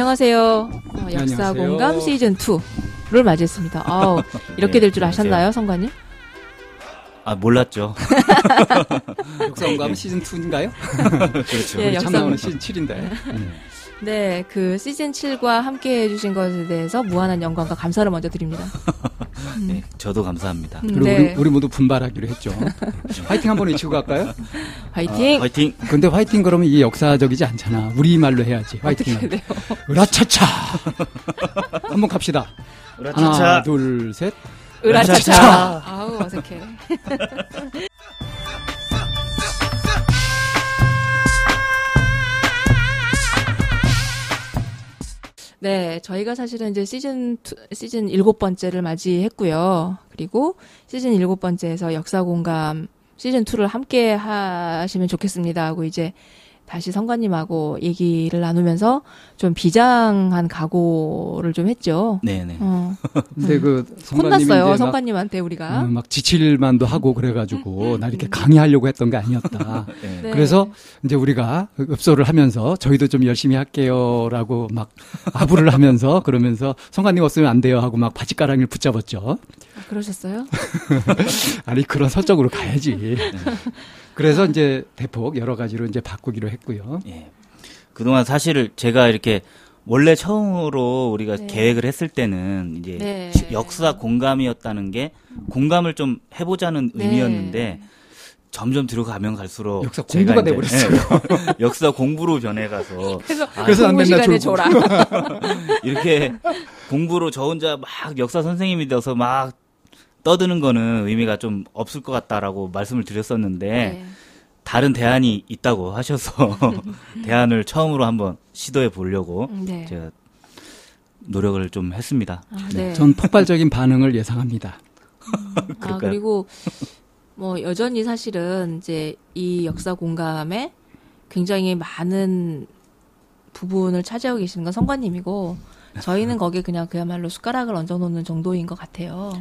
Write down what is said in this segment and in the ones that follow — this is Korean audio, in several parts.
안녕하세요. 어, 역사 안녕하세요. 공감 시즌 2를 맞이했습니다. 아우, 이렇게 네, 될 줄. 아셨나요, 성관님? 아 몰랐죠. 역사원감 시즌 2인가요? 그렇죠. 예, 우리 역사- 참 나오는 시즌 7인데. 네, 그 시즌 7과 함께 해주신 것에 대해서 무한한 영광과 감사를 먼저 드립니다. 네, 저도 감사합니다. 음, 그리고 네. 우리, 우리 모두 분발하기로 했죠. 화이팅 한번 외치고 갈까요? 화이팅! 아, 화이팅. 근데 화이팅 그러면 이게 역사적이지 않잖아. 우리 말로 해야지. 화이팅. 어떻게 돼요? 으라차차. 한번 갑시다. 하나, 으라차차. 둘, 셋. 으라차차! 으라차차. 아우, 어색해. 네, 저희가 사실은 이제 시즌 two, 시즌 일곱 번째를 맞이했고요. 그리고 시즌 일곱 번째에서 역사 공감 시즌 2를 함께 하시면 좋겠습니다 하고 이제 다시 성관님하고 얘기를 나누면서 좀 비장한 각오를 좀 했죠. 네네. 어, 근데 그 혼났어요, 성관님한테 우리가. 음, 막 지칠만도 하고 그래가지고 나 이렇게 강의하려고 했던 게 아니었다. 네. 네. 그래서 이제 우리가 읍소를 하면서 저희도 좀 열심히 할게요라고 막 아부를 하면서 그러면서 성관님 없으면 안 돼요 하고 막 바지가랑이를 붙잡았죠. 아, 그러셨어요? 아니 그런 설정으로 가야지. 그래서 이제 대폭 여러 가지로 이제 바꾸기로 했고요. 예. 그동안 사실 제가 이렇게 원래 처음으로 우리가 네. 계획을 했을 때는 이제 네. 시- 역사 공감이었다는 게 공감을 좀 해보자는 네. 의미였는데 점점 들어가면 갈수록 역사 공부가 이제, 돼버렸어요. 예, 역사 공부로 변해가서 그래서, 아, 그래서 난 공부 맨날. 줘라. 이렇게 공부로 저 혼자 막 역사 선생님이 돼서 막 떠드는 거는 의미가 좀 없을 것 같다라고 말씀을 드렸었는데 네. 다른 대안이 있다고 하셔서 대안을 처음으로 한번 시도해 보려고 네. 제가 노력을 좀 했습니다. 아, 네. 전 폭발적인 반응을 예상합니다. 아, 그럴까요? 그리고 뭐 여전히 사실은 이제 이 역사 공감에 굉장히 많은 부분을 차지하고 계시는 건 성관님이고 저희는 거기에 그냥 그야말로 숟가락을 얹어 놓는 정도인 것 같아요.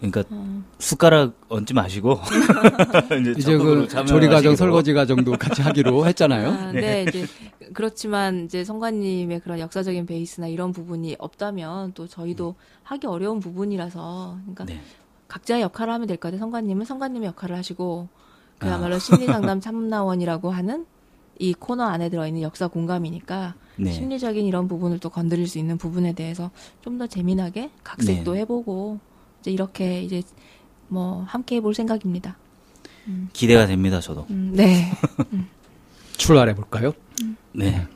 그러니까 어. 숟가락 얹지 마시고 이제, 이제 그. 조리 과정, 설거지 과정도 같이 하기로 했잖아요. 아, 네. 이제 그렇지만 이제 성관님의 그런 역사적인 베이스나 이런 부분이 없다면 또 저희도 하기 어려운 부분이라서 그러니까 네. 각자의 역할을 하면 될 것 같아요. 성관님은 성관님의 역할을 하시고 그야말로 심리상담 참나원이라고 하는 이 코너 안에 들어있는 역사 공감이니까 네. 심리적인 이런 부분을 또 건드릴 수 있는 부분에 대해서 좀 더 재미나게 각색도 네. 해보고 이제 이렇게 이제 뭐 함께 해볼 생각입니다. 기대가 됩니다. 저도. 음, 네. 출발해 볼까요? 네.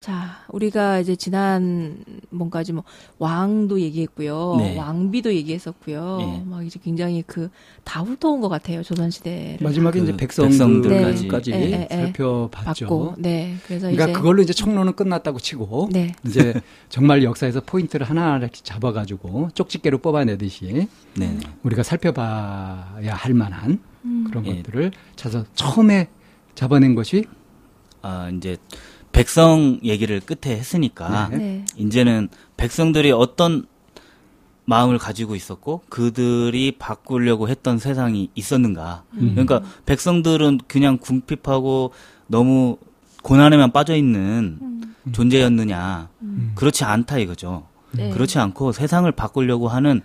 자, 우리가 이제 지난 뭔가지 뭐 왕도 얘기했고요, 네. 왕비도 얘기했었고요. 네. 막 이제 굉장히 그 다 훑어온 것 같아요 조선 시대를 마지막에 그 이제 백성들까지. 네. 예, 예, 예. 살펴봤죠. 받고, 네. 그래서 그러니까 이제 그걸로 이제 청론은 끝났다고 치고 네, 이제 정말 역사에서 포인트를 하나하나씩 잡아 가지고 쪽집게로 뽑아내듯이 네. 우리가 살펴봐야 할 만한 음. 그런 예. 것들을 찾아서 처음에 잡아낸 것이 아, 이제 백성 얘기를 끝에 했으니까 네. 네, 이제는 백성들이 어떤 마음을 가지고 있었고 그들이 바꾸려고 했던 세상이 있었는가. 음. 그러니까 백성들은 그냥 궁핍하고 너무 고난에만 빠져 있는 음. 존재였느냐. 음. 그렇지 않다 이거죠. 네. 그렇지 않고 세상을 바꾸려고 하는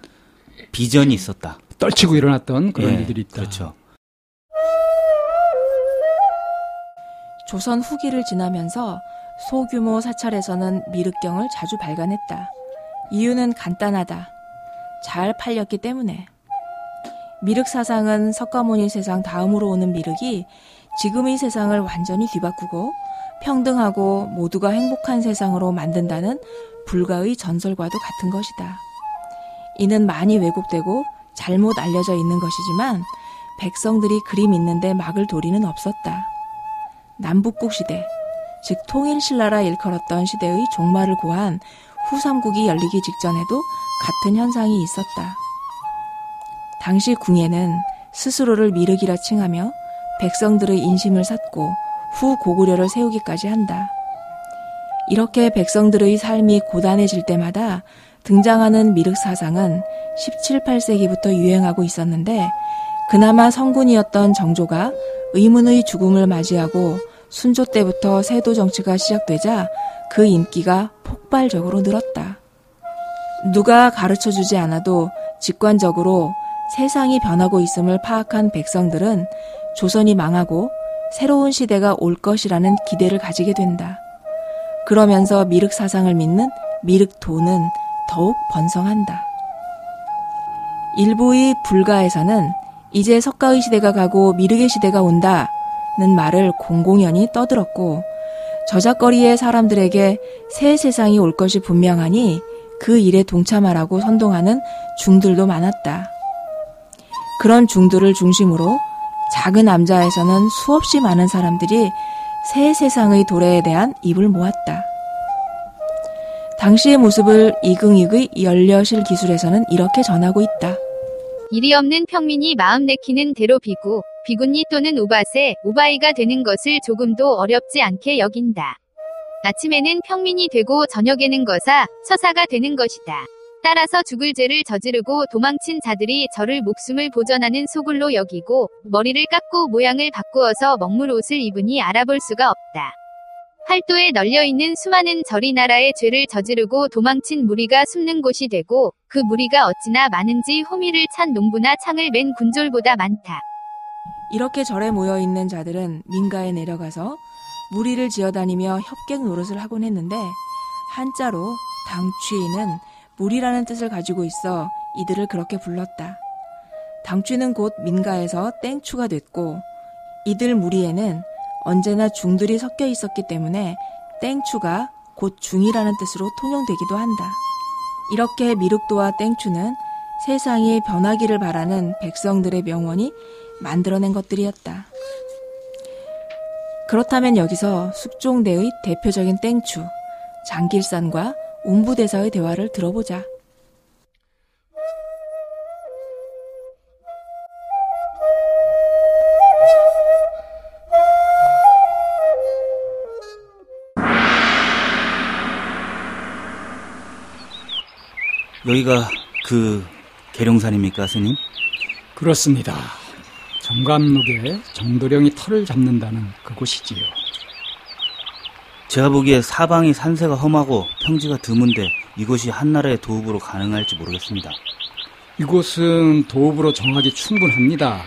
비전이 있었다. 떨치고 일어났던 그런 예, 일들이 있다. 그렇죠. 조선 후기를 지나면서 소규모 사찰에서는 미륵경을 자주 발간했다. 이유는 간단하다. 잘 팔렸기 때문에. 미륵 사상은 석가모니 세상 다음으로 오는 미륵이 지금의 세상을 완전히 뒤바꾸고 평등하고 모두가 행복한 세상으로 만든다는 불가의 전설과도 같은 것이다. 이는 많이 왜곡되고 잘못 알려져 있는 것이지만 백성들이 그리 믿는데 막을 도리는 없었다. 남북국 시대, 즉 통일신라라 일컬었던 시대의 종말을 고한 후삼국이 열리기 직전에도 같은 현상이 있었다. 당시 궁예는 스스로를 미륵이라 칭하며 백성들의 인심을 샀고 후 고구려를 세우기까지 한다. 이렇게 백성들의 삶이 고단해질 때마다 등장하는 미륵 사상은 17, 8세기부터 유행하고 있었는데 그나마 성군이었던 정조가 의문의 죽음을 맞이하고 순조 때부터 세도 정치가 시작되자 그 인기가 폭발적으로 늘었다. 누가 가르쳐 주지 않아도 직관적으로 세상이 변하고 있음을 파악한 백성들은 조선이 망하고 새로운 시대가 올 것이라는 기대를 가지게 된다. 그러면서 미륵 사상을 믿는 미륵도는 더욱 번성한다. 일부의 불가에서는 이제 석가의 시대가 가고 미륵의 시대가 온다는 말을 공공연히 떠들었고 저작거리의 사람들에게 새 세상이 올 것이 분명하니 그 일에 동참하라고 선동하는 중들도 많았다. 그런 중들을 중심으로 작은 남자에서는 수없이 많은 사람들이 새 세상의 도래에 대한 입을 모았다. 당시의 모습을 이긍익의 연려실 기술에서는 이렇게 전하고 있다. 일이 없는 평민이 마음 내키는 대로 비구, 비군니 또는 우바세, 우바이가 되는 것을 조금도 어렵지 않게 여긴다. 아침에는 평민이 되고 저녁에는 거사, 처사가 되는 것이다. 따라서 죽을 죄를 저지르고 도망친 자들이 저를 목숨을 보전하는 소굴로 여기고 머리를 깎고 모양을 바꾸어서 먹물 옷을 입으니 알아볼 수가 없다. 팔도에 널려 있는 수많은 절이 나라의 죄를 저지르고 도망친 무리가 숨는 곳이 되고 그 무리가 어찌나 많은지 호미를 찬 농부나 창을 맨 군졸보다 많다. 이렇게 절에 모여 있는 자들은 민가에 내려가서 무리를 지어다니며 협객 노릇을 하곤 했는데 한자로 당취는 무리라는 뜻을 가지고 있어 이들을 그렇게 불렀다. 당취는 곧 민가에서 땡추가 됐고 이들 무리에는 언제나 중들이 섞여 있었기 때문에 땡추가 곧 중이라는 뜻으로 통용되기도 한다. 이렇게 미륵도와 땡추는 세상이 변하기를 바라는 백성들의 명원이 만들어낸 것들이었다. 그렇다면 여기서 숙종대의 대표적인 땡추, 장길산과 운부대사의 대화를 들어보자. 여기가 그 계룡산입니까, 스님? 그렇습니다. 정감록에 정도령이 털을 잡는다는 그곳이지요. 제가 보기에 사방이 산세가 험하고 평지가 드문데 이곳이 한나라의 도읍으로 가능할지 모르겠습니다. 이곳은 도읍으로 정하기 충분합니다.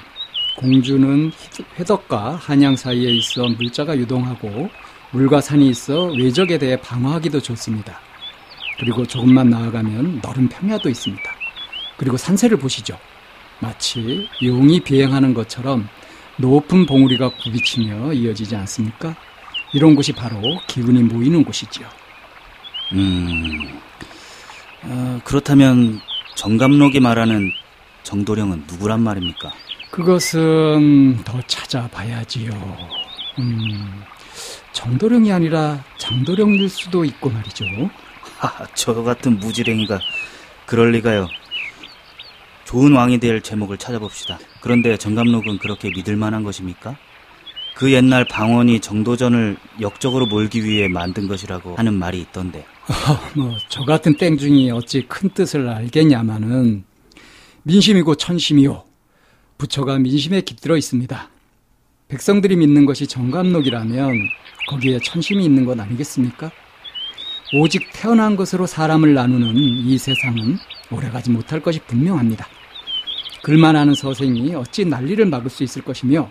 공주는 회덕과 한양 사이에 있어 물자가 유동하고 물과 산이 있어 외적에 대해 방어하기도 좋습니다. 그리고 조금만 나아가면 너른 평야도 있습니다. 그리고 산세를 보시죠. 마치 용이 비행하는 것처럼 높은 봉우리가 굽이치며 이어지지 않습니까? 이런 곳이 바로 기운이 모이는 곳이지요. 음, 어, 그렇다면 정감록이 말하는 정도령은 누구란 말입니까? 그것은 더 찾아봐야지요. 음, 정도령이 아니라 장도령일 수도 있고 말이죠. 하하, 저 같은 무지랭이가 그럴 리가요. 좋은 왕이 될 제목을 찾아봅시다. 그런데 정감록은 그렇게 믿을 만한 것입니까? 그 옛날 방언이 정도전을 역적으로 몰기 위해 만든 것이라고 하는 말이 있던데. 어, 뭐, 저 같은 땡중이 어찌 큰 뜻을 알겠냐마는, 민심이고 천심이요. 부처가 민심에 깃들어 있습니다. 백성들이 믿는 것이 정감록이라면, 거기에 천심이 있는 것 아니겠습니까? 오직 태어난 것으로 사람을 나누는 이 세상은 오래가지 못할 것이 분명합니다. 글만 아는 서생이 어찌 난리를 막을 수 있을 것이며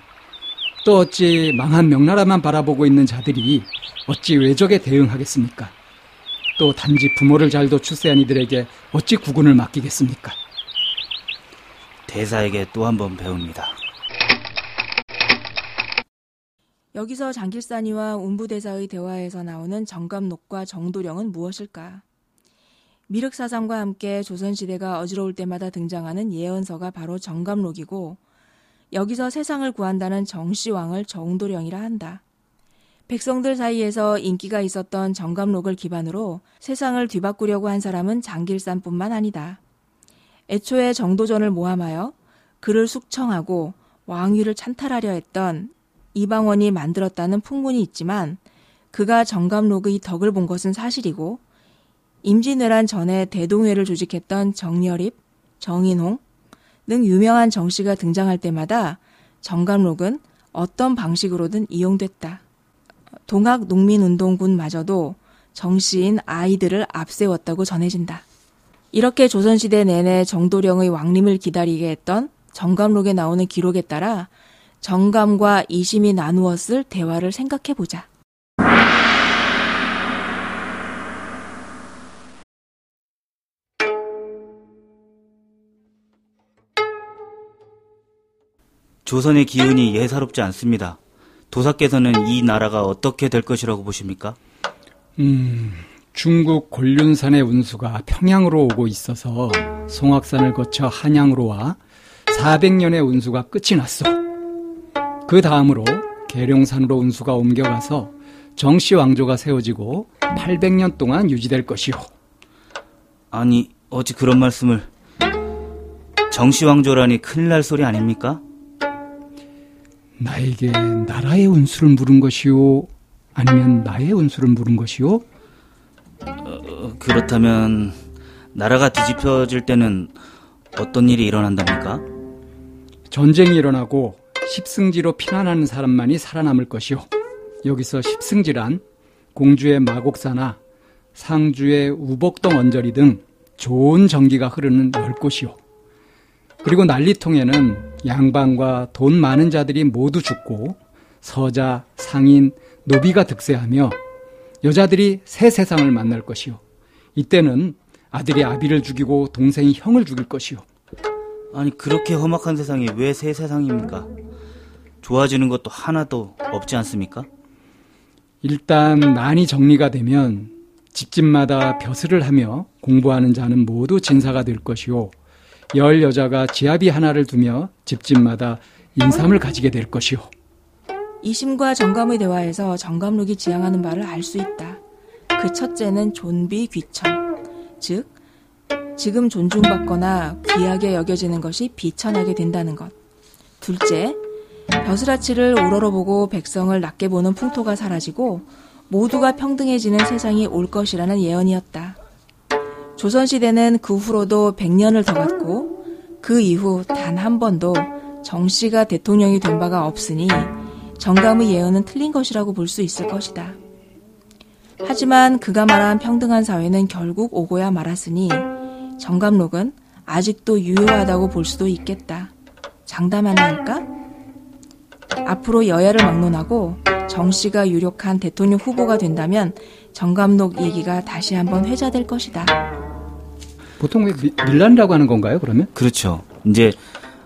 또 어찌 망한 명나라만 바라보고 있는 자들이 어찌 외적에 대응하겠습니까? 또 단지 부모를 잘도 출세한 이들에게 어찌 구군을 맡기겠습니까? 대사에게 또 한 번 배웁니다. 여기서 장길산이와 운부대사의 대화에서 나오는 정감록과 정도령은 무엇일까? 미륵사상과 함께 조선시대가 어지러울 때마다 등장하는 예언서가 바로 정감록이고 여기서 세상을 구한다는 정씨왕을 정도령이라 한다. 백성들 사이에서 인기가 있었던 정감록을 기반으로 세상을 뒤바꾸려고 한 사람은 장길산뿐만 아니다. 애초에 정도전을 모함하여 그를 숙청하고 왕위를 찬탈하려 했던 이방원이 만들었다는 풍문이 있지만 그가 정감록의 덕을 본 것은 사실이고 임진왜란 전에 대동회를 조직했던 정열입, 정인홍 등 유명한 정씨가 등장할 때마다 정감록은 어떤 방식으로든 이용됐다. 동학 농민운동군마저도 정씨인 아이들을 앞세웠다고 전해진다. 이렇게 조선시대 내내 정도령의 왕림을 기다리게 했던 정감록에 나오는 기록에 따라 정감과 이심이 나누었을 대화를 생각해 보자. 조선의 기운이 예사롭지 않습니다. 도사께서는 이 나라가 어떻게 될 것이라고 보십니까? 음, 중국 곤륜산의 운수가 평양으로 오고 있어서 송악산을 거쳐 한양으로 와 400년의 운수가 끝이 났어. 그 다음으로 계룡산으로 운수가 옮겨가서 정씨 왕조가 세워지고 800년 동안 유지될 것이요. 아니, 어찌 그런 말씀을 정씨 왕조라니 큰일 날 소리 아닙니까? 나에게 나라의 운수를 물은 것이요? 아니면 나의 운수를 물은 것이요? 어, 그렇다면 나라가 뒤집혀질 때는 어떤 일이 일어난답니까? 전쟁이 일어나고 십승지로 피난하는 사람만이 살아남을 것이요. 여기서 십승지란 공주의 마곡사나 상주의 우복동 언저리 등 좋은 전기가 흐르는 열 곳이요. 그리고 난리통에는 양반과 돈 많은 자들이 모두 죽고 서자, 상인, 노비가 득세하며 여자들이 새 세상을 만날 것이요. 이때는 아들이 아비를 죽이고 동생이 형을 죽일 것이요. 아니 그렇게 험악한 세상이 왜 새 세상입니까? 좋아지는 것도 하나도 없지 않습니까? 일단 난이 정리가 되면 집집마다 벼슬을 하며 공부하는 자는 모두 진사가 될 것이요. 열 여자가 지아비 하나를 두며 집집마다 인삼을 가지게 될 것이요. 이심과 정감의 대화에서 정감록이 지향하는 바를 알수 있다. 그 첫째는 존비 귀천, 즉 지금 존중받거나 귀하게 여겨지는 것이 비천하게 된다는 것. 둘째, 벼슬아치를 우러러보고 백성을 낮게 보는 풍토가 사라지고 모두가 평등해지는 세상이 올 것이라는 예언이었다. 조선시대는 그 후로도 100년을 더 갔고 그 이후 단 한 번도 정 씨가 대통령이 된 바가 없으니 정감의 예언은 틀린 것이라고 볼 수 있을 것이다. 하지만 그가 말한 평등한 사회는 결국 오고야 말았으니 정감록은 아직도 유효하다고 볼 수도 있겠다. 장담 하나 할까? 앞으로 여야를 막론하고 정 씨가 유력한 대통령 후보가 된다면 정감록 얘기가 다시 한번 회자될 것이다. 보통 왜 미, 밀란이라고 하는 건가요, 그러면? 그렇죠. 이제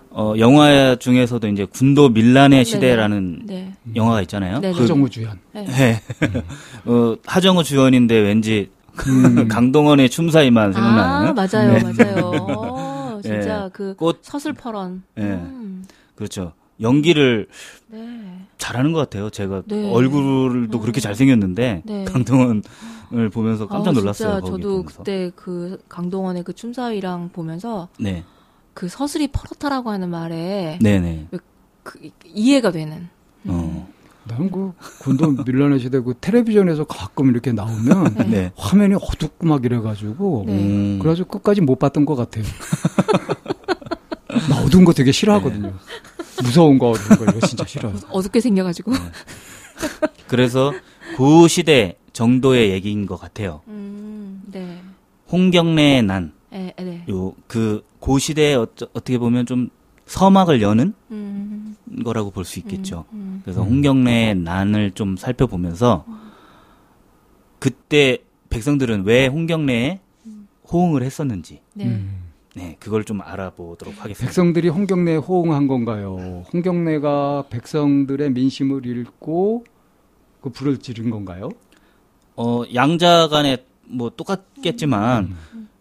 어, 영화 중에서도 이제 군도 밀란의 시대라는 네. 영화가 있잖아요. 네, 그, 하정우 주연. 네. 네. 어, 하정우 주연인데 왠지 음. 강동원의 춤사위만 생각나는. 아 맞아요, 네. 맞아요. 어, 진짜 네. 그꽃 서슬퍼런. 네. 음, 그렇죠. 연기를 네. 잘하는 것 같아요. 제가 네. 얼굴도 그렇게 잘생겼는데 네. 강동원을 보면서 깜짝 아우, 놀랐어요. 진짜 거기 저도 보면서. 그때 그 강동원의 그 춤사위랑 보면서 네, 그 서슬이 퍼렇다라고 하는 말에 네, 네. 그 이해가 되는. 어, 나는 그 군도 밀란의 시대 그 텔레비전에서 가끔 이렇게 나오면 네. 네. 화면이 어둡고 막 이래가지고 네. 음, 그래가지고 끝까지 못 봤던 것 같아요. 나 어두운 거 되게 싫어하거든요. 네. 무서운 거 어두운 거 이거 진짜 싫어요. 어둡게 생겨가지고. 그래서 그 시대 정도의 얘기인 것 같아요. 음, 네. 홍경래의 난, 에, 에, 네. 요, 그, 고 시대에 어, 어떻게 보면 좀 서막을 여는 음, 거라고 볼 수 있겠죠. 음, 그래서 홍경래의 난을 좀 살펴보면서 그때 백성들은 왜 홍경래에 호응을 했었는지, 네. 음. 네, 그걸 좀 알아보도록 하겠습니다. 백성들이 홍경래에 호응한 건가요? 홍경래가 백성들의 민심을 읽고 그 불을 지른 건가요? 어, 양자 간에 뭐 똑같겠지만,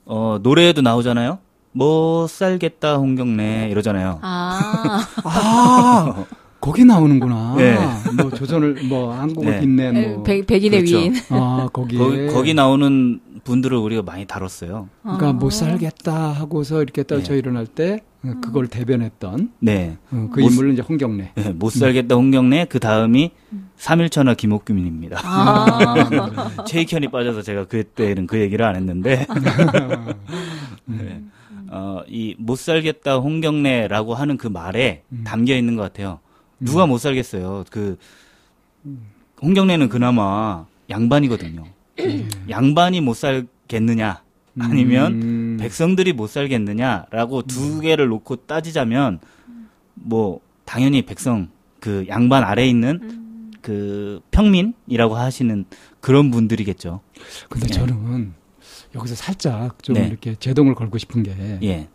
어, 노래에도 나오잖아요? 못 살겠다, 홍경래, 이러잖아요. 아, 아, 거기 나오는구나. 네. 뭐 조선을 뭐 한국을 네. 빛낸 뭐. 백, 백인의 그렇죠. 위인. 아. 거기, 거 기 나오는 분들을 우리가 많이 다뤘어요. 그러니까 아. 못 살겠다 하고서 이렇게 떨쳐 네. 일어날 때 어, 그걸 대변했던 네. 어, 그 못- 인물은 이제 홍경래. 네, 못 살겠다, 홍경래, 그 다음이 삼일천하 김옥균입니다. 아, 최익현이 빠져서 제가 그때는 그 얘기를 안 했는데, 네. 어, 이 못 살겠다 홍경래라고 하는 그 말에 음. 담겨 있는 것 같아요. 누가 못 살겠어요. 그, 홍경래는 그나마 양반이거든요. 양반이 못 살겠느냐 아니면 음. 백성들이 못 살겠느냐라고 두 개를 놓고 따지자면 뭐 당연히 백성 그 양반 아래 에 있는 그 평민이라고 하시는 그런 분들이겠죠. 근데 예. 저는 여기서 살짝 좀 네. 이렇게 제동을 걸고 싶은 게 예,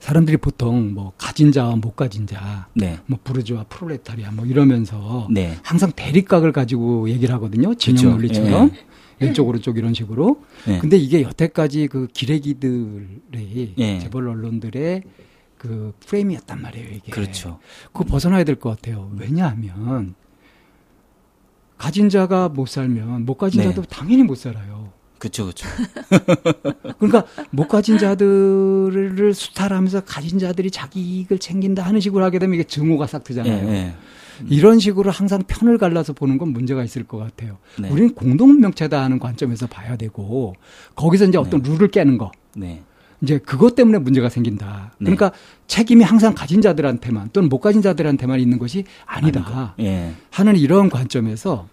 사람들이 보통 뭐 가진 자와 못 가진 자, 네, 뭐 부르주아 프롤레타리아 뭐 이러면서 네, 항상 대립각을 가지고 얘기를 하거든요. 진영. 논리처럼 왼쪽 오른쪽 이런 식으로. 예. 근데 이게 여태까지 그 기레기들의 예. 재벌 언론들의 그 프레임이었단 말이에요. 이게. 그렇죠. 그거 벗어나야 될 것 같아요. 왜냐하면 가진 자가 못 살면 못 가진 네. 자도 당연히 못 살아요. 그렇죠, 그렇죠. 그러니까 못 가진 자들을 수탈하면서 가진 자들이 자기 이익을 챙긴다 하는 식으로 하게 되면 이게 증오가 싹 예, 트잖아요. 예. 이런 식으로 항상 편을 갈라서 보는 건 문제가 있을 것 같아요. 네. 우리는 공동명체다 하는 관점에서 봐야 되고 거기서 이제 어떤 룰을 깨는 거 네, 이제 그것 때문에 문제가 생긴다. 네. 그러니까 책임이 항상 가진 자들한테만 또는 못 가진 자들한테만 있는 것이 아니다 예, 하는 이런 관점에서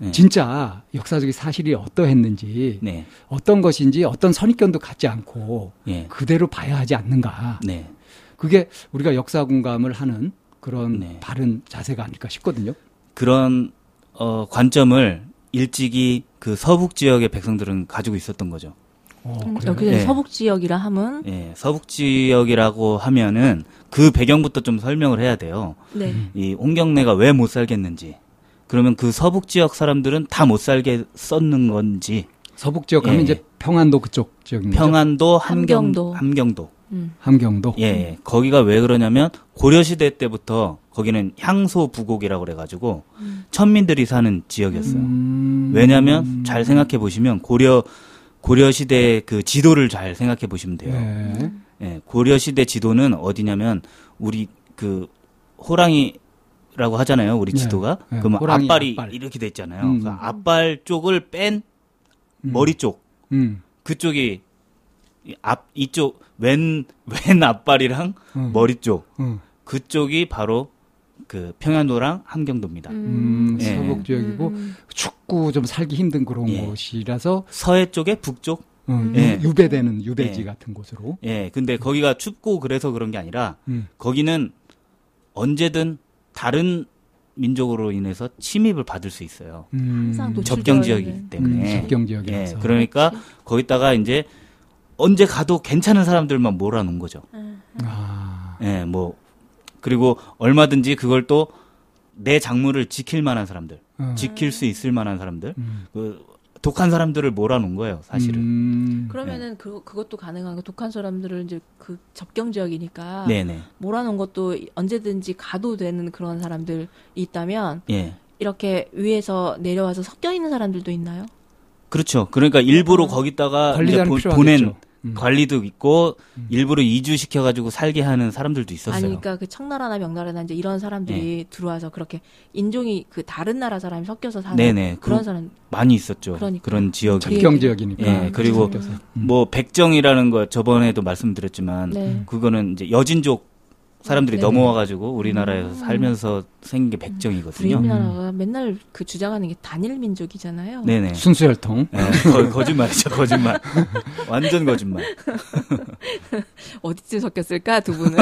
네. 진짜 역사적인 사실이 어떠했는지 네, 어떤 것인지 어떤 선입견도 갖지 않고 예, 그대로 봐야 하지 않는가. 네, 그게 우리가 역사 공감을 하는 그런 네. 바른 자세가 아닐까 싶거든요. 그런 어, 관점을 일찍이 그 서북 지역의 백성들은 가지고 있었던 거죠. 어, 음, 그래요? 여기는 예. 서북 지역이라 함은 예, 서북 지역이라고 하면은 그 배경부터 좀 설명을 해야 돼요. 네. 음. 이 홍경래가 왜 못 살겠는지. 그러면 그 서북 지역 사람들은 다 못 살게 썼는 건지. 서북 지역 하면 예. 이제 평안도 그쪽 거죠. 평안도, 함경, 함경도. 함경도. 음. 함경도. 예, 예. 거기가 왜 그러냐면 고려 시대 때부터 거기는 향소 부곡이라고 그래가지고 천민들이 사는 지역이었어요. 음. 왜냐하면 잘 생각해 보시면 고려 고려 시대 그 지도를 잘 생각해 보시면 돼요. 예. 예, 고려 시대 지도는 어디냐면 우리 그 호랑이 라고 하잖아요. 우리 네, 지도가. 네, 그러면 호랑이 앞발이 앞발. 이렇게 돼 있잖아요. 음. 그 앞발 쪽을 뺀 음. 머리 쪽 음. 그쪽이 이앞 이쪽 왼 왼 앞발이랑 음. 머리 쪽 음. 그쪽이 바로 그 평안도랑 함경도입니다. 음, 예. 서북 지역이고 음. 축구 좀 살기 힘든 그런 예. 곳이라서 서해 쪽에 북쪽 어, 예. 유- 유배되는 유배지 예. 같은 곳으로. 예, 근데 거기가 춥고 그래서 그런 게 아니라 음. 거기는 언제든 다른 민족으로 인해서 침입을 받을 수 있어요. 음. 접경 지역이기 음, 때문에. 접경 지역이라서. 예, 그러니까 거기다가 이제 언제 가도 괜찮은 사람들만 몰아놓은 거죠. 아. 예, 뭐 그리고 얼마든지 그걸 또 내 작물을 지킬 만한 사람들, 어. 지킬 수 있을 만한 사람들, 음. 그 독한 사람들을 몰아놓은 거예요, 사실은. 음. 그러면은 그 그것도 가능한 거 독한 사람들을 이제 그 접경 지역이니까 네네. 몰아놓은 것도 언제든지 가도 되는 그런 사람들이 있다면 예. 이렇게 위에서 내려와서 섞여 있는 사람들도 있나요? 그렇죠. 그러니까 일부러 어. 거기다가 보-. 보낸 음. 관리도 있고 일부러 이주 시켜 가지고 살게 하는 사람들도 있었어요. 아니, 그러니까 그 청나라나 명나라나 이제 이런 사람들이 들어와서 그렇게 인종이 그 다른 나라 사람이 섞여서 사는 네네. 그런 그- 사람. 많이 있었죠. 그러니까. 그런 지역이. 접경 지역이니까. 예, 그리고. 음. 뭐 백정이라는 거 저번에도 말씀드렸지만 네. 그거는 이제 여진족 사람들이 네. 넘어와 가지고 우리나라에서 음. 살면서 생긴 게 백정이거든요. 우리나라가 맨날 그 주장하는 게 단일 민족이잖아요. 네네. 순수 혈통. 예, 거, 거짓말이죠, 거짓말. 완전 거짓말. 어디쯤 섞였을까 두 분은?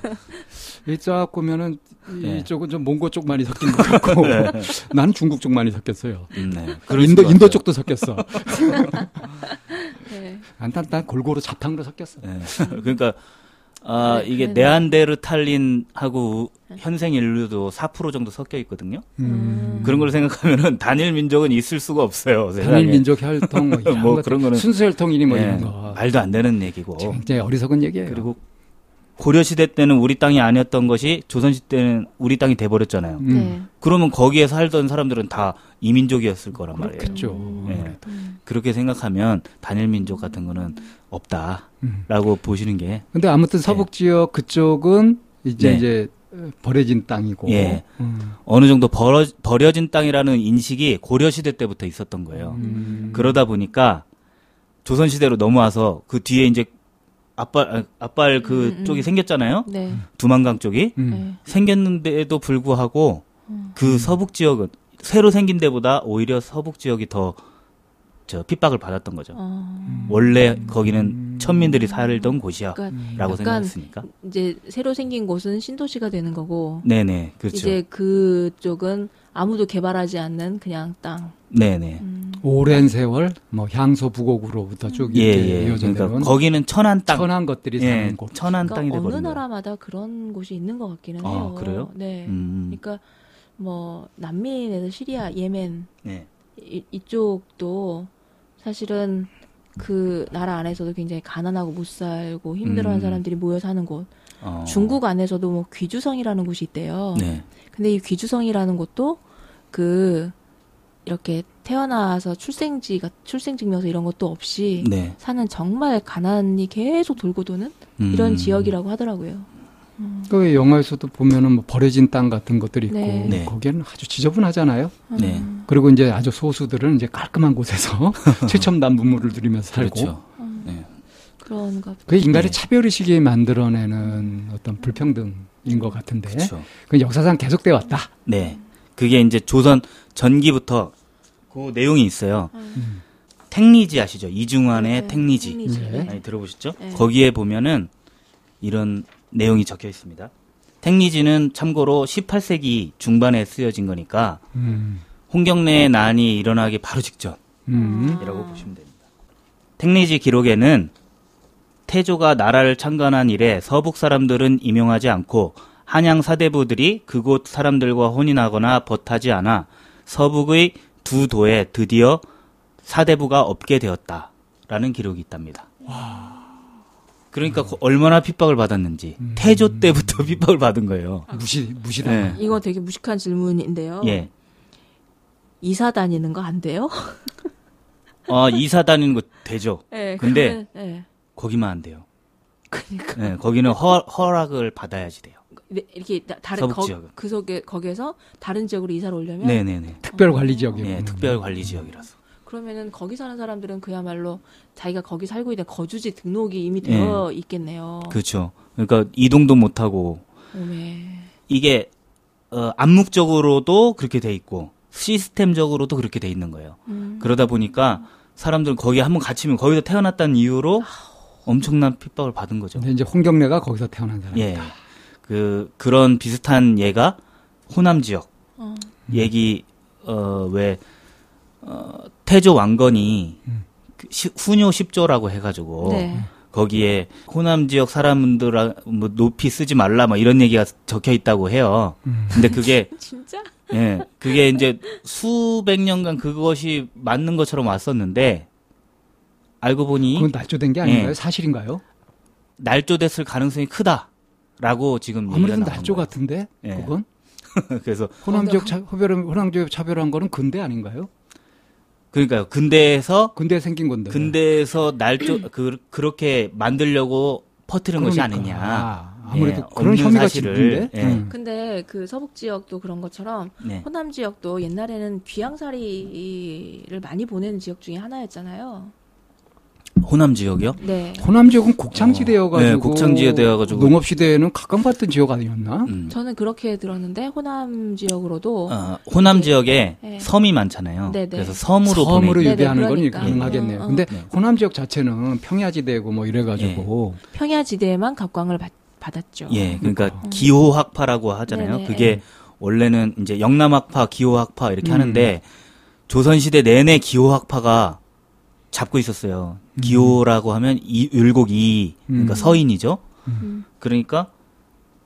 이쫙 보면은 예. 이쪽은 좀 몽고 쪽 많이 섞인 것 같고 네. 나는 중국 쪽 많이 섞였어요. 음, 네. 인도 인도. 쪽도 섞였어. 네. 난, 난 골고루 자탕으로 섞였어. 예. 그러니까 아, 네, 이게 네안데르탈린하고 현생 인류도 4% 정도 섞여 있거든요. 음. 그런 걸 생각하면은 단일 민족은 있을 수가 없어요. 세상에. 단일 민족 혈통 뭐, 뭐. 그런 거는- 순수 혈통이니 뭐 예, 이런 거. 말도 안 되는 얘기고. 굉장히 어리석은 얘기예요. 그리고 고려 시대 때는 우리 땅이 아니었던 것이 조선 시대 때는 우리 땅이 돼 버렸잖아요. 음. 네. 그러면 거기에 살던 사람들은 다 이민족이었을 거란 말이에요. 그렇죠. 예. 그렇게 생각하면 단일 민족 같은 거는 없다라고 음. 보시는 게 근데 아무튼 서북 지역 그쪽은 이제 네. 이제 버려진 땅이고. 예. 음. 어느 정도 버려, 버려진 땅이라는 인식이 고려 시대 때부터 있었던 거예요. 음. 그러다 보니까 조선 시대로 넘어와서 그 뒤에 이제 앞발 아, 앞발 그 음, 음. 쪽이 생겼잖아요. 네. 두만강 쪽이 음. 네. 생겼는데도 불구하고 그 서북 지역은 새로 생긴 데보다 오히려 서북 지역이 더 저 핍박을 받았던 거죠. 어, 원래 거기는 천민들이 살던 곳이야라고 그러니까 음. 생각했으니까. 이제 새로 생긴 곳은 신도시가 되는 거고 네네 그렇죠. 이제 그쪽은 아무도 개발하지 않는 그냥 땅. 네네. 음. 오랜 세월 뭐 향소 부곡으로부터 쭉 예, 이렇게 예. 이어져 그러니까 거기는 천한 땅. 천한 것들이 예, 사는 곳. 그러니까 땅이 어느 돼버린 거예요. 나라마다 그런 곳이 있는 것 같기는 아, 해요. 그래요? 네. 음, 그러니까 뭐 난민에서 시리아, 예멘 네. 이, 이쪽도 사실은 그 나라 안에서도 굉장히 가난하고 못 살고 힘들어하는 음. 사람들이 모여 사는 곳. 어. 중국 안에서도 뭐 귀주성이라는 곳이 있대요. 네. 근데 이 귀주성이라는 곳도 그 이렇게 태어나서 출생지가 출생증명서 이런 것도 없이 네. 사는 정말 가난이 계속 돌고 도는 음. 이런 지역이라고 하더라고요. 그 영화에서도 보면은 뭐 버려진 땅 같은 것들이 있고 네. 네. 거기에는 아주 지저분하잖아요. 네. 음. 그리고 이제 아주 소수들은 이제 깔끔한 곳에서 최첨단 문물을 들이면서 살고 그렇죠. 음. 네. 그런가. 그게 인간의 네. 차별 의식이 만들어내는 어떤 불평등인 것 같은데 그렇죠. 그 역사상 계속돼 왔다. 네. 그게 이제 조선 전기부터 그 내용이 있어요. 음. 택리지 아시죠? 이중환의 네, 택리지. 택리지. 네. 많이 들어보셨죠? 네. 거기에 보면은 이런 내용이 적혀 있습니다. 택리지는 참고로 18세기 중반에 쓰여진 거니까 음. 홍경래의 난이 일어나기 바로 직전이라고 음. 보시면 됩니다. 택리지 기록에는 태조가 나라를 창건한 이래 서북 사람들은 임용하지 않고 한양 사대부들이 그곳 사람들과 혼인하거나 벗하지 않아 서북의 두 도에 드디어 사대부가 없게 되었다라는 기록이 있답니다. 그러니까 그 얼마나 핍박을 받았는지 음. 태조 때부터 핍박을 받은 거예요. 무시 무시다. 네. 이거 되게 무식한 질문인데요. 예. 이사 다니는 거 안 돼요? 어, 이사 다니는 거 되죠. 네, 근데 그러면, 네. 거기만 안 돼요. 그러니까 네, 거기는 허, 허락을 받아야지 돼요. 네, 이렇게 다- 다른 거. 그 속에 거기에서 다른 지역으로 이사를 오려면 네네네. 특별 관리 지역이고. 예, 특별 관리 지역이라서. 그러면은 거기 사는 사람들은 그야말로 자기가 거기 살고 있는 거주지 등록이 이미 되어 있겠네요. 그렇죠. 그러니까 이동도 못 하고 오메. 이게 어, 암묵적으로도 그렇게 돼 있고 시스템적으로도 그렇게 돼 있는 거예요. 음. 그러다 보니까 사람들은 거기에 한번 갇히면 거기서 태어났다는 이유로 엄청난 핍박을 받은 거죠. 근데 이제 홍경래가 거기서 태어난 사람. 예. 그 그런 비슷한 예가 호남 지역 어. 얘기 어왜 어, 태조 왕건이 음. 그 시- 훈요 10조라고 해가지고 네. 거기에 호남 지역 사람들 뭐 높이 쓰지 말라 막 이런 얘기가 적혀 있다고 해요. 음. 근데 그게 진짜? 예 그게 이제 수백 년간 그것이 맞는 것처럼 왔었는데 알고 보니 그건 날조된 게 아닌가요? 예. 사실인가요? 날조됐을 가능성이 크다 라고 지금 아무래도 거예요. 같은데 예. 그건 그래서 호남 어, 지역 차, 호별 호남 지역 차별한 거는 근대 아닌가요? 그러니까요. 근대에서 근대 생긴 건데. 근대에서 날조 그 그렇게 만들려고 퍼뜨린 것이 그러니까. 아니냐. 아, 아무래도 예, 그런 없는 혐의가 사실을, 짙은데. 예. 음. 근데 그 서북 지역도 그런 것처럼 네. 호남 지역도 옛날에는 귀양살이를 많이 보내는 지역 중에 하나였잖아요. 호남 지역이요? 네. 호남 지역은 곡창지대여가지고 네, 곡창지대여가지고. 농업 시대에는 각광받던 지역 아니었나? 음. 저는 그렇게 들었는데 호남 지역으로도 어, 호남 이게- 지역에 네. 섬이 많잖아요. 네, 네. 그래서 섬으로 섬으로 보내. 네네, 유배하는 건 그러니까. 가능하겠네요. 어, 어. 근데 네. 호남 지역 자체는 평야지대고 뭐 이래가지고 평야지대에만 각광을 받, 받았죠. 예, 그러니까 기호학파라고 하잖아요. 네네. 그게 원래는 이제 영남학파, 기호학파 이렇게 음. 하는데 조선 시대 내내 기호학파가 잡고 있었어요. 기호라고 하면 이, 율곡 이 그러니까 음. 서인이죠. 음. 그러니까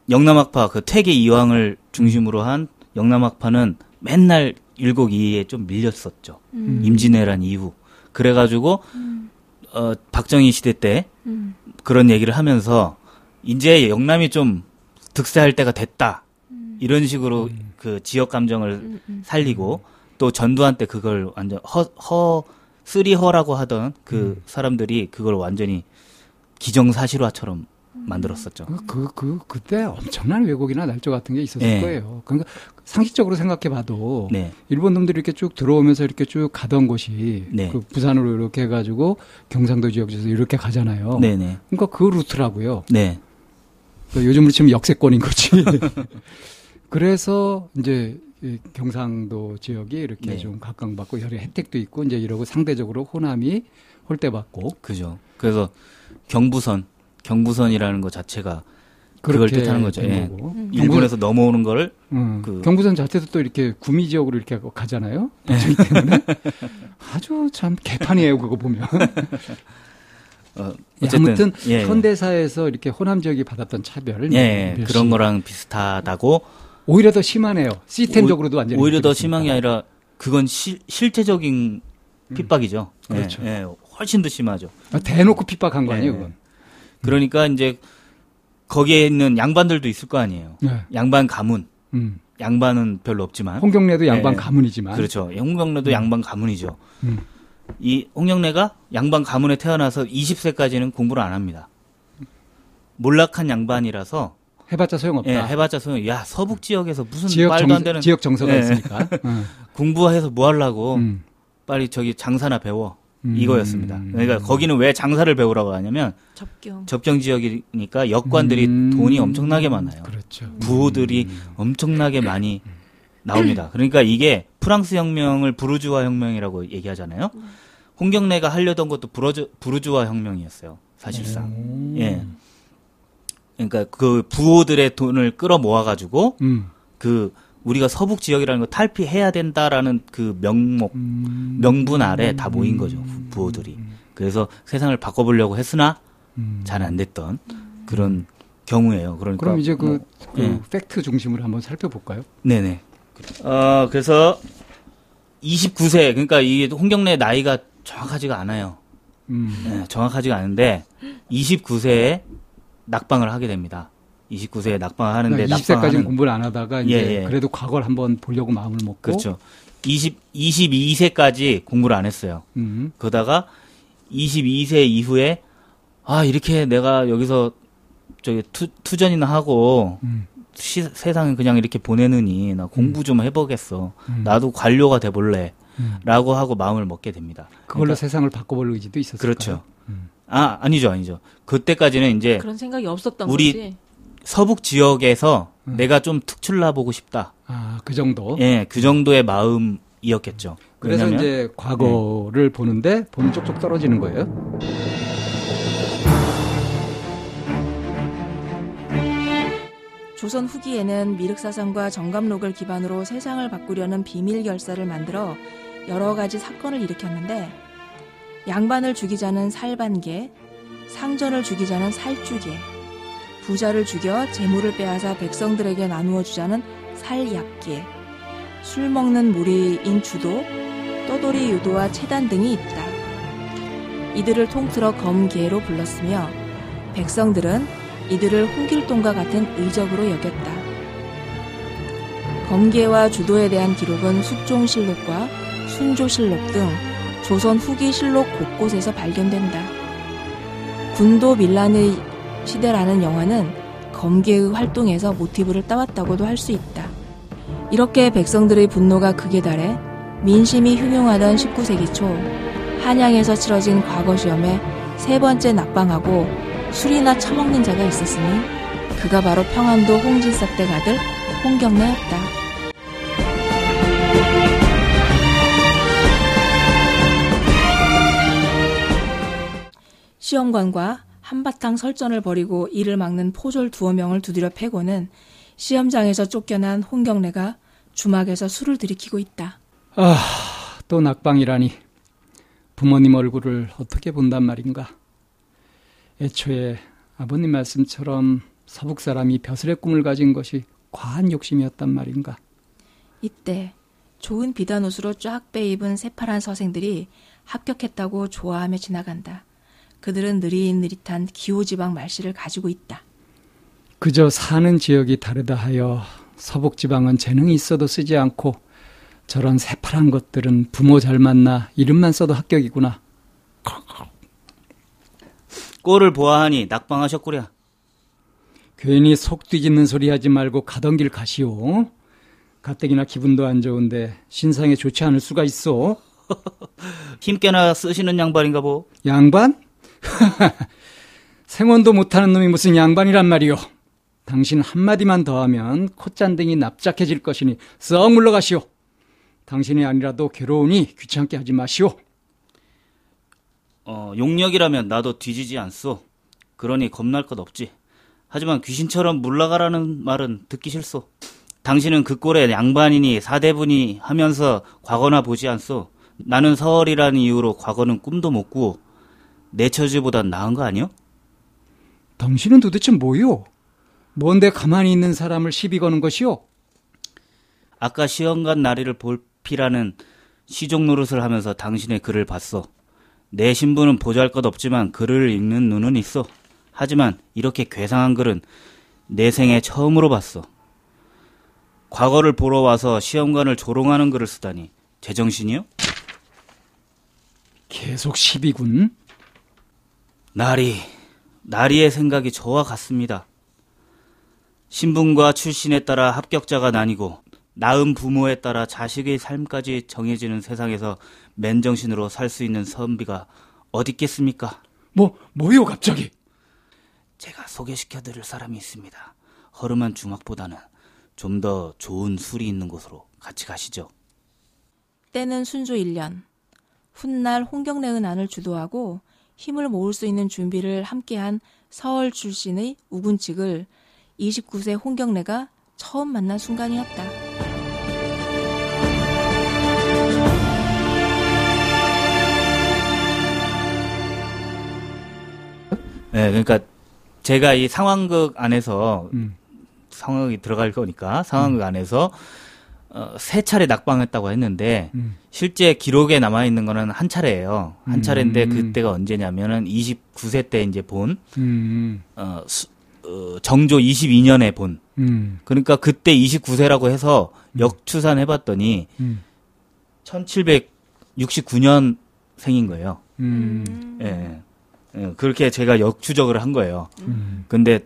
영남학파 그 퇴계 이황을 중심으로 한 영남학파는 맨날 율곡 이에 좀 밀렸었죠. 음. 임진왜란 이후. 그래가지고 어 박정희 시대 때 음. 그런 얘기를 하면서 이제 영남이 좀 득세할 때가 됐다. 이런 식으로 그 지역 감정을 음, 음. 살리고 또 전두환 때 그걸 완전 허, 허 쓰리허라고 하던 그 사람들이 그걸 완전히 기정사실화처럼 만들었었죠. 그, 그, 그, 그때 엄청난 왜곡이나 날조 같은 게 있었을 네. 거예요. 그러니까 상식적으로 생각해 봐도 네. 일본 놈들이 이렇게 쭉 들어오면서 이렇게 쭉 가던 곳이 네. 그 부산으로 이렇게 해가지고 경상도 지역에서 이렇게 가잖아요. 네네. 그러니까 그 루트라고요. 네. 그러니까 요즘으로 치면 역세권인 거지. 그래서 이제 이 경상도 지역이 이렇게 네. 좀 각광받고 여러 혜택도 있고 이제 이러고 상대적으로 호남이 홀대받고 그죠. 그래서 경부선, 경부선이라는 것 자체가 그걸 뜻하는 거죠. 된 예. 거고. 일본에서 넘어오는 거를 음, 그- 경부선 자체도 또 이렇게 구미 지역으로 이렇게 가잖아요. 나중이 때문에 아주 참 개판이에요 그거 보면. 어, 예, 어쨌든 아무튼 예, 현대사에서 이렇게 호남 지역이 받았던 차별, 예, 예, 멸시, 그런 거랑 비슷하다고 오히려 더 심하네요. 시스템적으로도 완전히 오히려 더 심한 게. 아니라 그건 실, 실제적인 핍박이죠. 예, 그렇죠. 예, 훨씬 더 심하죠. 아, 대놓고 핍박한 거 아니에요, 예. 그건. 그러니까 이제 거기에 있는 양반들도 있을 거 아니에요. 네. 양반 가문, 음. 양반은 별로 없지만 홍경래도 양반 예. 가문이지만 그렇죠. 홍경래도 양반 가문이죠. 음. 이 홍경래가 양반 가문에 태어나서 20세까지는 공부를 안 합니다. 몰락한 양반이라서 해봤자 소용없다. 예, 해봤자 소용. 야 서북 지역에서 무슨 지역 말도 정 안 되는 지역 정서가 예. 있으니까. 음. 공부해서 뭐 하려고 음. 빨리 저기 장사나 배워 음. 이거였습니다. 그러니까 거기는 왜 장사를 배우라고 하냐면 접경. 접경 지역이니까 역관들이 음. 돈이 엄청나게 많아요. 그렇죠. 부호들이 엄청나게 많이 나옵니다. 그러니까 이게 프랑스 혁명을 부르주아 혁명이라고 얘기하잖아요. 홍경래가 하려던 것도 부르주, 부르주아 혁명이었어요. 사실상. 오. 예. 그러니까 그 부호들의 돈을 끌어 모아가지고 음. 그 우리가 서북 지역이라는 거 탈피해야 된다라는 그 명목, 음. 명분 아래 다 모인 거죠. 부호들이. 그래서 세상을 바꿔보려고 했으나 음. 잘안 됐던 그런 경우예요. 그러니까 그럼 이제 그, 뭐, 그 예. 팩트 중심으로 한번 살펴볼까요? 네네. 어, 그래서 29세, 그러니까 이 홍경래 나이가 정확하지가 않아요. 음. 네, 정확하지가 않은데 29세에 낙방을 하게 됩니다. 29세에 낙방을 하는데 그러니까 20세까지는 낙방하는 공부를 안 하다가 이제 예, 예. 그래도 과거를 한번 보려고 마음을 먹고 그렇죠. 20 22세까지 공부를 안 했어요. 음. 그러다가 22세 이후에 아 이렇게 내가 여기서 저기 투, 투전이나 하고 음. 시, 세상을 그냥 이렇게 보내느니 나 공부 좀 해보겠어. 음. 나도 관료가 돼볼래. 음. 라고 하고 마음을 먹게 됩니다. 그걸로 그러니까- 세상을 바꿔볼 의지도 있었어요. 그렇죠. 아, 아니죠, 아니죠. 그때까지는 이제 그런 생각이 없었던 우리- 거지. 서북 지역에서 음. 내가 좀 특출나 보고 싶다. 아, 그 정도. 예, 그 정도의 마음이었겠죠. 그래서 왜냐면- 이제 과거를 보는데 보면 쪽쪽 떨어지는 거예요. 조선 후기에는 미륵사상과 정감록을 기반으로 세상을 바꾸려는 비밀 결사를 만들어 여러 가지 사건을 일으켰는데 양반을 죽이자는 살반계, 상전을 죽이자는 살주계, 부자를 죽여 재물을 빼앗아 백성들에게 나누어 주자는 살약계, 술 먹는 무리인 주도, 떠돌이 유도와 체단 등이 있다. 이들을 통틀어 검계로 불렀으며 백성들은 이들을 홍길동과 같은 의적으로 여겼다. 검계와 주도에 대한 기록은 숙종실록과 순조실록 등 조선 후기 실록 곳곳에서 발견된다. 군도 밀란의 시대라는 영화는 검계의 활동에서 모티브를 따왔다고도 할 수 있다. 이렇게 백성들의 분노가 극에 달해 민심이 흉흉하던 19세기 초 한양에서 치러진 과거 시험에 세 번째 낙방하고 술이나 처먹는 자가 있었으니 그가 바로 평안도 홍진삭댁 아들 홍경래였다. 시험관과 한바탕 설전을 벌이고 이를 막는 포졸 두어 명을 두드려 패고는 시험장에서 쫓겨난 홍경래가 주막에서 술을 들이키고 있다. 아, 또 낙방이라니. 부모님 얼굴을 어떻게 본단 말인가. 애초에 아버님 말씀처럼 서북 사람이 벼슬의 꿈을 가진 것이 과한 욕심이었단 말인가. 이때 좋은 비단 옷으로 쫙 빼입은 새파란 서생들이 합격했다고 좋아하며 지나간다. 그들은 느릿느릿한 기호지방 말씨를 가지고 있다. 그저 사는 지역이 다르다 하여 서북 지방은 재능이 있어도 쓰지 않고 저런 새파란 것들은 부모 잘 만나 이름만 써도 합격이구나. 꼴을 보아하니 낙방하셨구려. 괜히 속 뒤집는 소리 하지 말고 가던 길 가시오. 가뜩이나 기분도 안 좋은데 신상에 좋지 않을 수가 있어. 힘께나 쓰시는 양반인가 보. 양반? 생원도 못하는 놈이 무슨 양반이란 말이오. 당신 한마디만 더하면 콧잔등이 납작해질 것이니 썩 물러가시오. 당신이 아니라도 괴로우니 귀찮게 하지 마시오. 어, 용력이라면 나도 뒤지지 않소. 그러니 겁날 것 없지. 하지만 귀신처럼 물러가라는 말은 듣기 싫소. 당신은 그 꼴에 양반이니 사대분이 하면서 과거나 보지 않소. 나는 서얼이라는 이유로 과거는 꿈도 못 꾸고 내 처지보단 나은 거 아니요? 당신은 도대체 뭐요? 뭔데 가만히 있는 사람을 시비 거는 것이요? 아까 시험관 나리를 볼피라는 시종 노릇을 하면서 당신의 글을 봤소. 내 신분은 보잘 것 없지만 글을 읽는 눈은 있어. 하지만 이렇게 괴상한 글은 내 생에 처음으로 봤어. 과거를 보러 와서 시험관을 조롱하는 글을 쓰다니 제정신이요? 계속 시비군. 나리, 나리의 생각이 저와 같습니다. 신분과 출신에 따라 합격자가 나뉘고 낳은 부모에 따라 자식의 삶까지 정해지는 세상에서 맨정신으로 살 수 있는 선비가 어디 있겠습니까? 뭐, 뭐요, 갑자기? 제가 소개시켜 드릴 사람이 있습니다. 허름한 중학보다는 좀 더 좋은 술이 있는 곳으로 같이 가시죠. 때는 순조 1년. 훗날 홍경래의 난을 주도하고 힘을 모을 수 있는 준비를 함께한 서울 출신의 우군칙을 29세 홍경래가 처음 만난 순간이었다. 네, 그러니까 제가 이 상황극 안에서 음. 상황이 들어갈 거니까 상황극 안에서 어, 세 차례 낙방했다고 했는데 음. 실제 기록에 남아 있는 거는 한 차례예요. 한 음. 차례인데 그때가 언제냐면은 29세 때 이제 본 음, 어, 수- 어, 정조 22년에 본 음, 그러니까 그때 29세라고 해서 역추산 해봤더니 음, 1769년 생인 거예요. 음, 예. 예, 그렇게 제가 역추적을 한 거예요. 음. 근데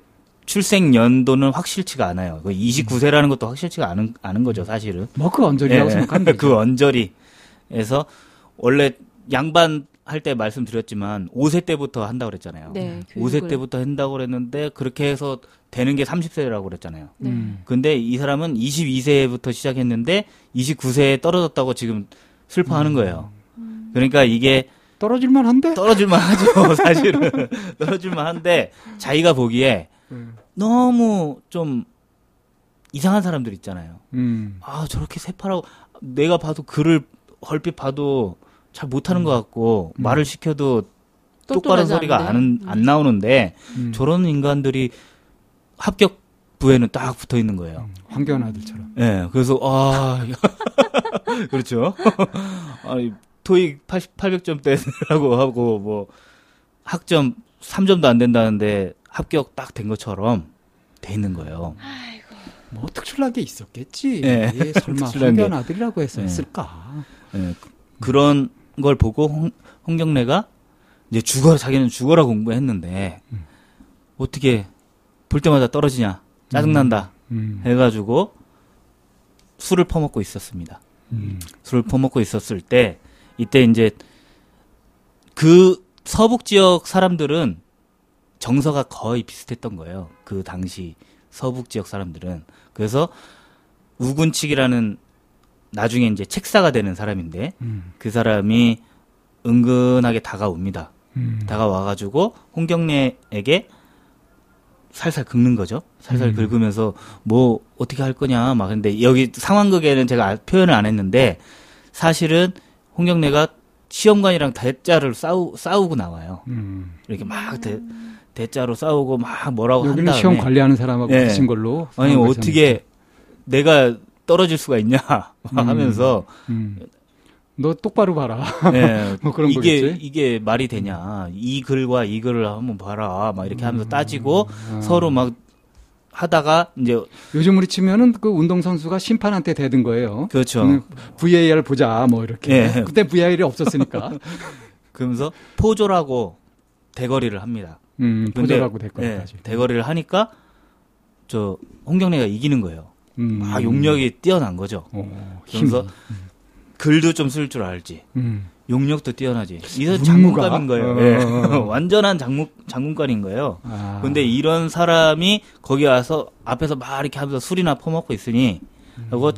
출생 연도는 확실치가 않아요. 그 29세라는 것도 확실치가 않은, 않은 거죠, 사실은. 뭐 그 언저리라고 예, 생각하면 되죠. 그 언저리에서 원래 양반 할 때 말씀드렸지만 5세 때부터 한다고 그랬잖아요. 네, 5세 교육을. 때부터 한다고 그랬는데 그렇게 해서 되는 게 30세라고 그랬잖아요. 네. 음. 근데 이 사람은 22세부터 시작했는데 29세에 떨어졌다고 지금 슬퍼하는 거예요. 그러니까 이게 떨어질만 한데? 떨어질만 하죠, 사실은. 떨어질만 한데 자기가 보기에 음. 너무 좀 이상한 사람들 있잖아요. 음. 아, 저렇게 새파라고 내가 봐도 글을 얼핏 봐도 잘 못하는 것 같고 음. 말을 시켜도 똑바른 소리가. 안, 안 나오는데 음. 저런 인간들이 합격 부에는 딱 붙어 있는 거예요. 황교안 아들처럼. 예, 그래서, 아, 그렇죠. 아니, 토익 80, 800점대라고 하고, 뭐, 학점 3점도 안 된다는데 합격 딱 된 것처럼 돼 있는 거예요. 뭐 특출난 게 있었겠지. 예. 예, 설마. 황교안 아들이라고 해서 예. 했을까? 예, 그- 그런 걸 보고 홍, 홍경래가 이제 죽어, 자기는 죽어라 공부했는데, 어떻게 볼 때마다 떨어지냐, 짜증난다, 음. 해가지고 술을 퍼먹고 있었습니다. 음. 술을 퍼먹고 있었을 때 이때 이제 그 서북 지역 사람들은 정서가 거의 비슷했던 거예요. 그 당시 서북 지역 사람들은 그래서 우군칙이라는 나중에 이제 책사가 되는 사람인데 음. 그 사람이 은근하게 다가옵니다. 음. 다가와가지고 홍경래에게 살살 긁는 거죠. 살살 음. 긁으면서 뭐 어떻게 할 거냐 막 근데 여기 상황극에는 제가 아- 표현을 안 했는데 사실은 홍경래가 시험관이랑 대자를 싸우 싸우고 나와요. 음. 이렇게 막 대, 대자로 싸우고 막 뭐라고 한 여기는 시험 관리하는 사람하고 예. 붙인 걸로. 아니 어떻게 내가 떨어질 수가 있냐 막 음. 하면서 음. 너 똑바로 봐라. 예, 뭐 그런 이게 거겠지? 이게 말이 되냐 이 글과 이 글을 한번 봐라 막 이렇게 하면서 따지고 아. 서로 막 하다가 이제 요즘 우리 치면은 그 운동 선수가 심판한테 대든 거예요. 그렇죠 음, VAR 보자, 뭐 이렇게. 예. 그때 VAR이 없었으니까. 그러면서 포조라고 대거리를 합니다. 음, 근데, 포절하고 예, 됐거든까지. 대거리를 하니까 저 홍경래가 이기는 거예요. 음. 아 용력이 뛰어난 거죠. 어, 그러면서 힘이. 글도 좀 쓸 줄 알지. 음. 용력도 뛰어나지. 이건 문무가? 장군감인 거예요. 어. 예. 완전한 장군 장군감인 거예요. 아. 근데 이런 사람이 거기 와서 앞에서 막 이렇게 하면서 술이나 퍼먹고 있으니 하고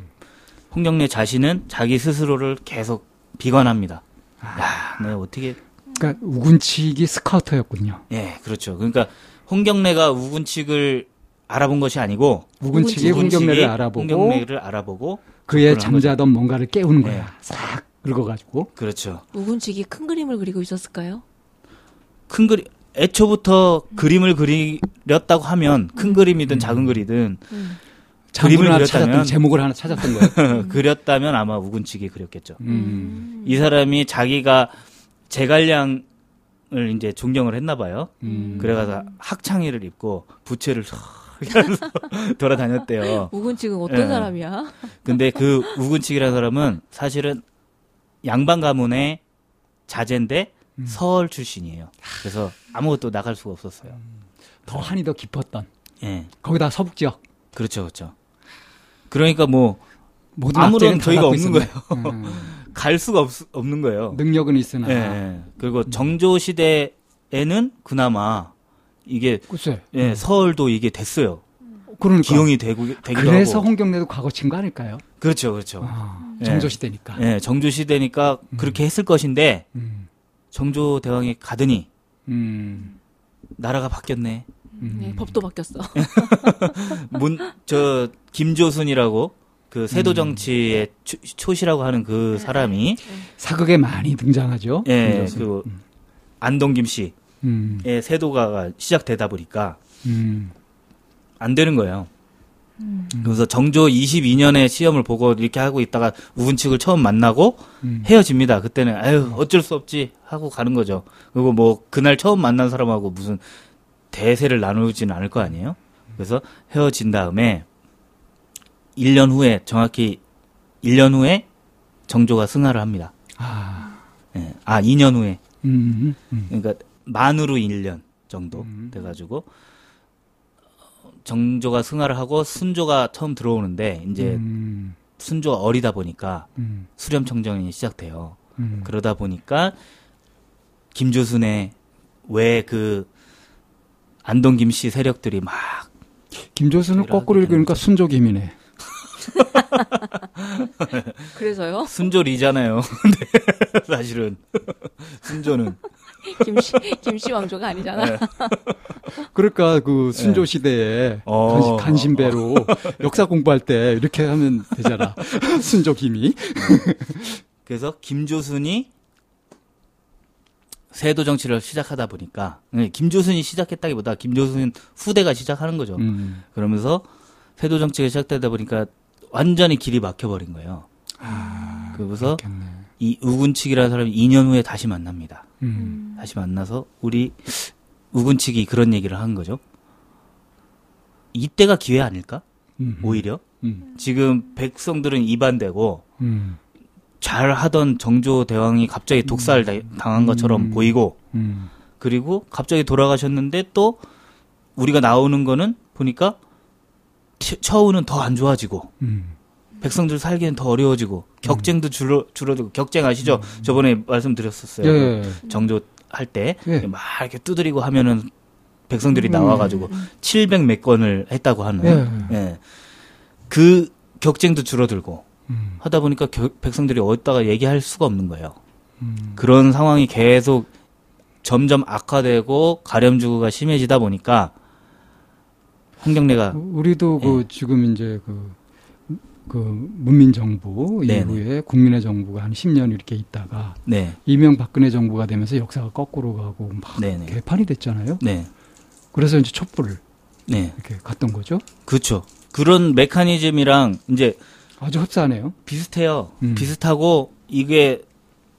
홍경래 자신은 자기 스스로를 계속 비관합니다. 야, 내가 어떻게 그러니까 우군칙이 스카우터였군요. 예, 그렇죠. 그러니까 홍경래가 우군칙을 알아본 것이 아니고 우군칙이 우군칙이 홍경래를 알아보고 홍경래를 알아보고 그의. 잠자던 뭔가를 깨우는 네. 거야. 싹 긁어가지고. 그렇죠. 우군칙이 큰 그림을 그리고 있었을까요? 큰 그림 애초부터 그림을 그리렸다고 하면 큰 그림이든 작은 그림이든 음. 그림을 그렸다면- 제목을 하나 찾았던 거예요. 그렸다면 아마 우군칙이 그렸겠죠. 음. 이 사람이 자기가 제갈량을 이제 존경을 했나 봐요. 음. 그래가서 학창의를 입고 부채를 돌아다녔대요. 우군칙은 어떤 예. 사람이야? 근데 그 우군칙이라는 사람은 사실은 양반 가문의 자제인데 음. 서울 출신이에요. 그래서 아무것도 나갈 수가 없었어요. 더 한이 더 깊었던. 예, 거기다 서북 지역. 그렇죠, 그렇죠. 그러니까 뭐 아무런 저희가 없는 있었네. 음. 수가 없, 없는 거예요. 능력은 있으나. 예, 예. 그리고 정조 시대에는 그나마 이게 글쎄. 예, 서울도 이게 됐어요. 그러니까. 기용이 되고 되기도 그래서 하고. 홍경래도 과거 친 거 아닐까요? 그렇죠, 그렇죠. 아, 예. 정조 시대니까. 예, 정조 시대니까 그렇게 했을 것인데 음. 정조 대왕이 가더니 음. 나라가 바뀌었네. 음. 네, 법도 바뀌었어. 문, 저, 김조순이라고, 그, 세도 정치의 초, 초시라고 하는 그 사람이, 사극에 많이 등장하죠. 예. 그, 안동 김 씨의 음. 세도가가 시작되다 보니까, 음. 안 되는 거예요. 그래서 정조 22년에 시험을 보고 이렇게 하고 있다가 우군칙을 처음 만나고 음. 헤어집니다. 그때는, 아유, 어쩔 수 없지. 하고 가는 거죠. 그리고 뭐, 그날 처음 만난 사람하고 무슨 대세를 나누지는 않을 거 아니에요? 그래서 헤어진 다음에 1년 후에, 정확히 1년 후에 정조가 승하를 합니다. 아. 예. 아, 2년 후에. 음. 음. 그러니까 만으로 1년 정도 음. 돼가지고 어, 정조가 승하를 하고 순조가 처음 들어오는데 이제 음. 순조가 어리다 보니까 음. 수렴청정이 시작돼요. 음. 그러다 보니까 김조순의 왜 그 안동 김 씨 세력들이 막 김조순을 거꾸로 읽으니까 순조김이네. 그래서요? 순조리잖아요. 근데 사실은 순조는 김씨 김씨 왕조가 아니잖아. 네. 그러니까 그 순조 시대에 어. 간신, 배로 역사 공부할 때 이렇게 하면 되잖아. 순조 김이. 그래서 김조순이 세도 정치를 시작하다 보니까 네, 김조순이 시작했다기보다 김조순 후대가 시작하는 거죠. 음. 그러면서 세도 정치가 시작되다 보니까 완전히 길이 막혀버린 거예요. 그래서 그렇겠네. 이 우군칙이라는 사람이 2년 후에 다시 만납니다. 음. 다시 만나서 우리 우군칙이 그런 얘기를 한 거죠. 이때가 기회 아닐까? 음. 오히려 음. 지금 백성들은 이반되고 음. 잘 하던 정조 대왕이 갑자기 독살 다- 당한 것처럼 음. 보이고 음. 그리고 갑자기 돌아가셨는데 또 우리가 나오는 거는 보니까 치- 처우는 더 안 좋아지고 음. 백성들 살기는 더 어려워지고 경쟁도 줄어 줄어들고 경쟁 아시죠? 저번에 말씀드렸었어요. 예. 정조 할때 예. 막 이렇게 두드리고 하면은 백성들이 음. 나와가지고 700몇 건을 했다고 하는 예. 예. 그 경쟁도 줄어들고 음. 하다 보니까 겨- 백성들이 어디다가 얘기할 수가 없는 거예요. 음. 그런 상황이 계속 점점 악화되고 가렴주구가 심해지다 보니까 홍경래가 우리도 그 예. 지금 이제 그, 그 문민 정부 네네. 이후에 국민의 정부가 한 10년 이렇게 있다가 네, 이명박근혜 정부가 되면서 역사가 거꾸로 가고 막 네네. 개판이 됐잖아요. 네, 그래서 이제 촛불을 네, 이렇게 갔던 거죠. 그렇죠. 그런 메커니즘이랑 이제 아주 흡사하네요. 비슷해요. 음. 비슷하고 이게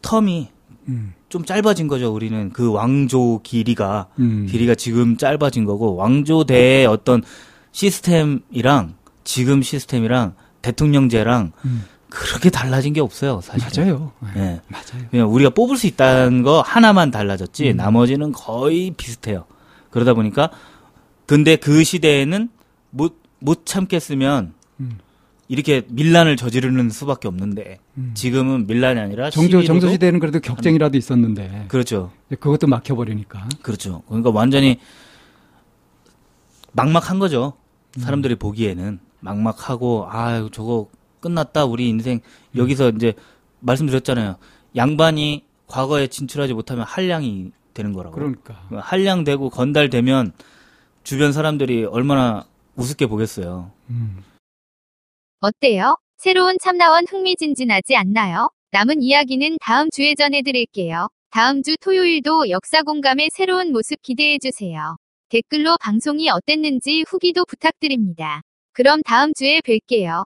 텀이 음. 좀 짧아진 거죠. 우리는 그 왕조 길이가 음. 길이가 지금 짧아진 거고 왕조대의 어떤 시스템이랑 지금 시스템이랑 대통령제랑 음. 그렇게 달라진 게 없어요. 사실. 맞아요. 예. 네. 맞아요. 그냥 우리가 뽑을 수 있다는 거 하나만 달라졌지 음. 나머지는 거의 비슷해요. 그러다 보니까 근데 그 시대에는 못 못 참겠으면 음. 이렇게 밀란을 저지르는 수밖에 없는데 음. 지금은 밀란이 아니라 정조 정조 시대는 그래도 격쟁이라도 있었는데 그렇죠. 그것도 막혀버리니까. 그렇죠. 그러니까 완전히 막막한 거죠. 사람들이 보기에는 막막하고 아 저거 끝났다 우리 인생 여기서 이제 말씀드렸잖아요. 양반이 과거에 진출하지 못하면 한량이 되는 거라고. 그러니까. 한량되고 건달되면 주변 사람들이 얼마나 우습게 보겠어요. 음. 어때요? 새로운 참나원 흥미진진하지 않나요? 남은 이야기는 다음 주에 전해드릴게요. 다음 주 토요일도 역사 공감의 새로운 모습 기대해주세요. 댓글로 방송이 어땠는지 후기도 부탁드립니다. 그럼 다음 주에 뵐게요.